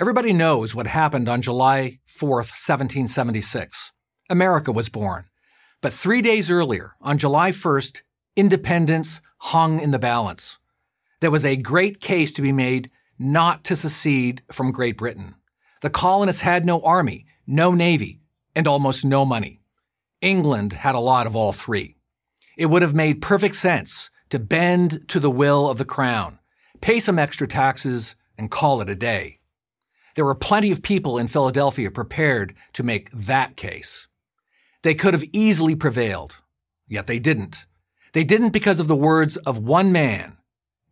Everybody knows what happened on July 4th, 1776. America was born. But three days earlier, on July 1st, independence hung in the balance. There was a great case to be made not to secede from Great Britain. The colonists had no army, no navy, and almost no money. England had a lot of all three. It would have made perfect sense to bend to the will of the crown, pay some extra taxes, and call it a day. There were plenty of people in Philadelphia prepared to make that case. They could have easily prevailed, yet they didn't. They didn't because of the words of one man,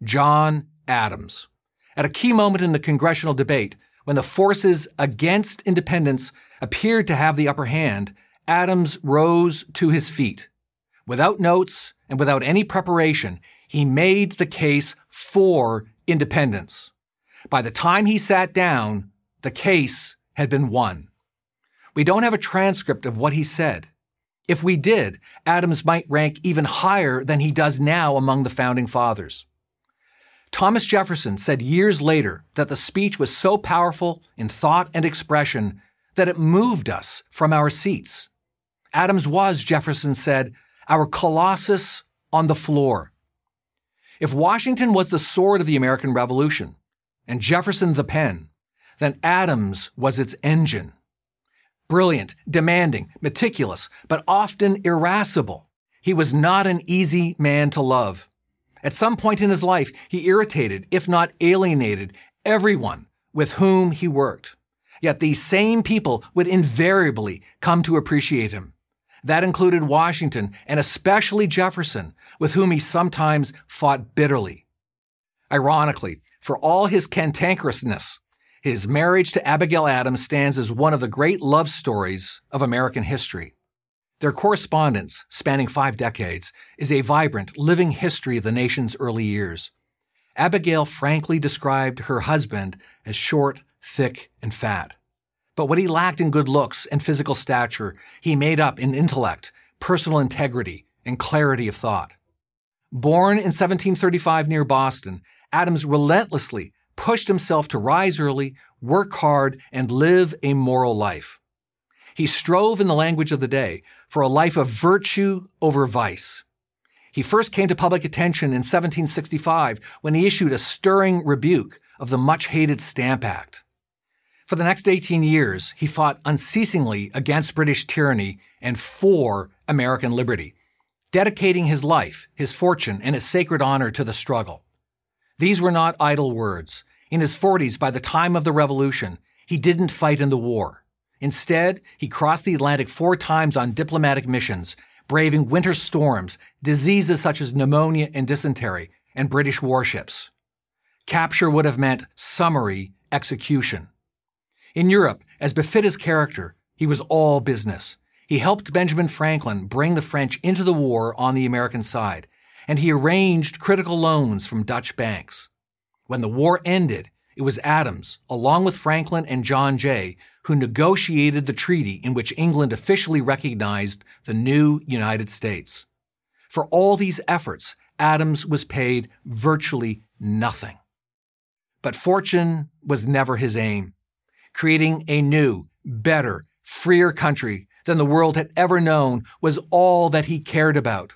John Adams. At a key moment in the congressional debate, when the forces against independence appeared to have the upper hand, Adams rose to his feet. Without notes and without any preparation, he made the case for independence. By the time he sat down, the case had been won. We don't have a transcript of what he said. If we did, Adams might rank even higher than he does now among the founding fathers. Thomas Jefferson said years later that the speech was so powerful in thought and expression that it moved us from our seats. Adams was, Jefferson said, our colossus on the floor. If Washington was the sword of the American Revolution and Jefferson the pen, then Adams was its engine. Brilliant, demanding, meticulous, but often irascible, he was not an easy man to love. At some point in his life, he irritated, if not alienated, everyone with whom he worked. Yet these same people would invariably come to appreciate him. That included Washington and especially Jefferson, with whom he sometimes fought bitterly. Ironically, for all his cantankerousness, his marriage to Abigail Adams stands as one of the great love stories of American history. Their correspondence, spanning five decades, is a vibrant, living history of the nation's early years. Abigail frankly described her husband as short, thick, and fat. But what he lacked in good looks and physical stature, he made up in intellect, personal integrity, and clarity of thought. Born in 1735 near Boston, Adams relentlessly pushed himself to rise early, work hard, and live a moral life. He strove, in the language of the day, for a life of virtue over vice. He first came to public attention in 1765 when he issued a stirring rebuke of the much hated Stamp Act. For the next 18 years, he fought unceasingly against British tyranny and for American liberty, dedicating his life, his fortune, and his sacred honor to the struggle. These were not idle words. In his 40s, by the time of the Revolution, he didn't fight in the war. Instead, he crossed the Atlantic four times on diplomatic missions, braving winter storms, diseases such as pneumonia and dysentery, and British warships. Capture would have meant summary execution. In Europe, as befit his character, he was all business. He helped Benjamin Franklin bring the French into the war on the American side, and he arranged critical loans from Dutch banks. When the war ended, it was Adams, along with Franklin and John Jay, who negotiated the treaty in which England officially recognized the new United States. For all these efforts, Adams was paid virtually nothing. But fortune was never his aim. Creating a new, better, freer country than the world had ever known was all that he cared about.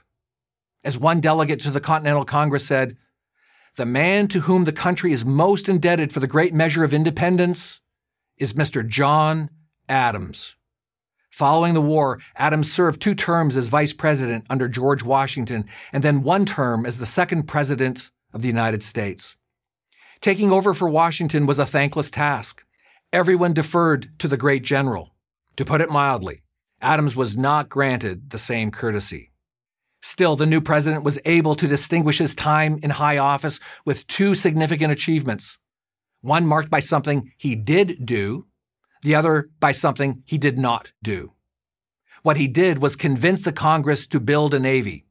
As one delegate to the Continental Congress said, the man to whom the country is most indebted for the great measure of independence is Mr. John Adams. Following the war, Adams served two terms as vice president under George Washington and then one term as the second president of the United States. Taking over for Washington was a thankless task. Everyone deferred to the great general. To put it mildly, Adams was not granted the same courtesy. Still, the new president was able to distinguish his time in high office with two significant achievements. One marked by something he did do, the other by something he did not do. What he did was convince the Congress to build a navy.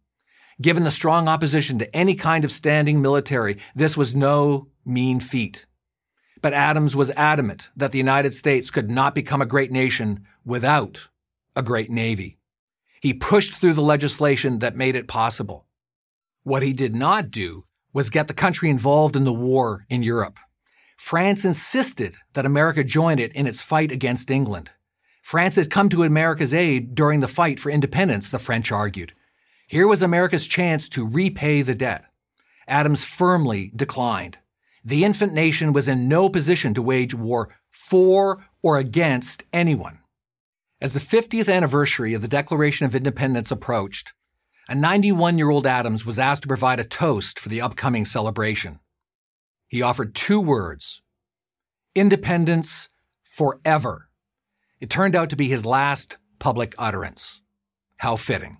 Given the strong opposition to any kind of standing military, this was no mean feat. But Adams was adamant that the United States could not become a great nation without a great navy. He pushed through the legislation that made it possible. What he did not do was get the country involved in the war in Europe. France insisted that America join it in its fight against England. France had come to America's aid during the fight for independence, the French argued. Here was America's chance to repay the debt. Adams firmly declined. The infant nation was in no position to wage war for or against anyone. As the 50th anniversary of the Declaration of Independence approached, a 91 year old Adams was asked to provide a toast for the upcoming celebration. He offered two words independence forever. It turned out to be his last public utterance. How fitting.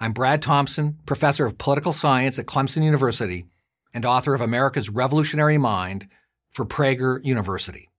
I'm Brad Thompson, professor of political science at Clemson University and author of America's Revolutionary Mind for Prager University.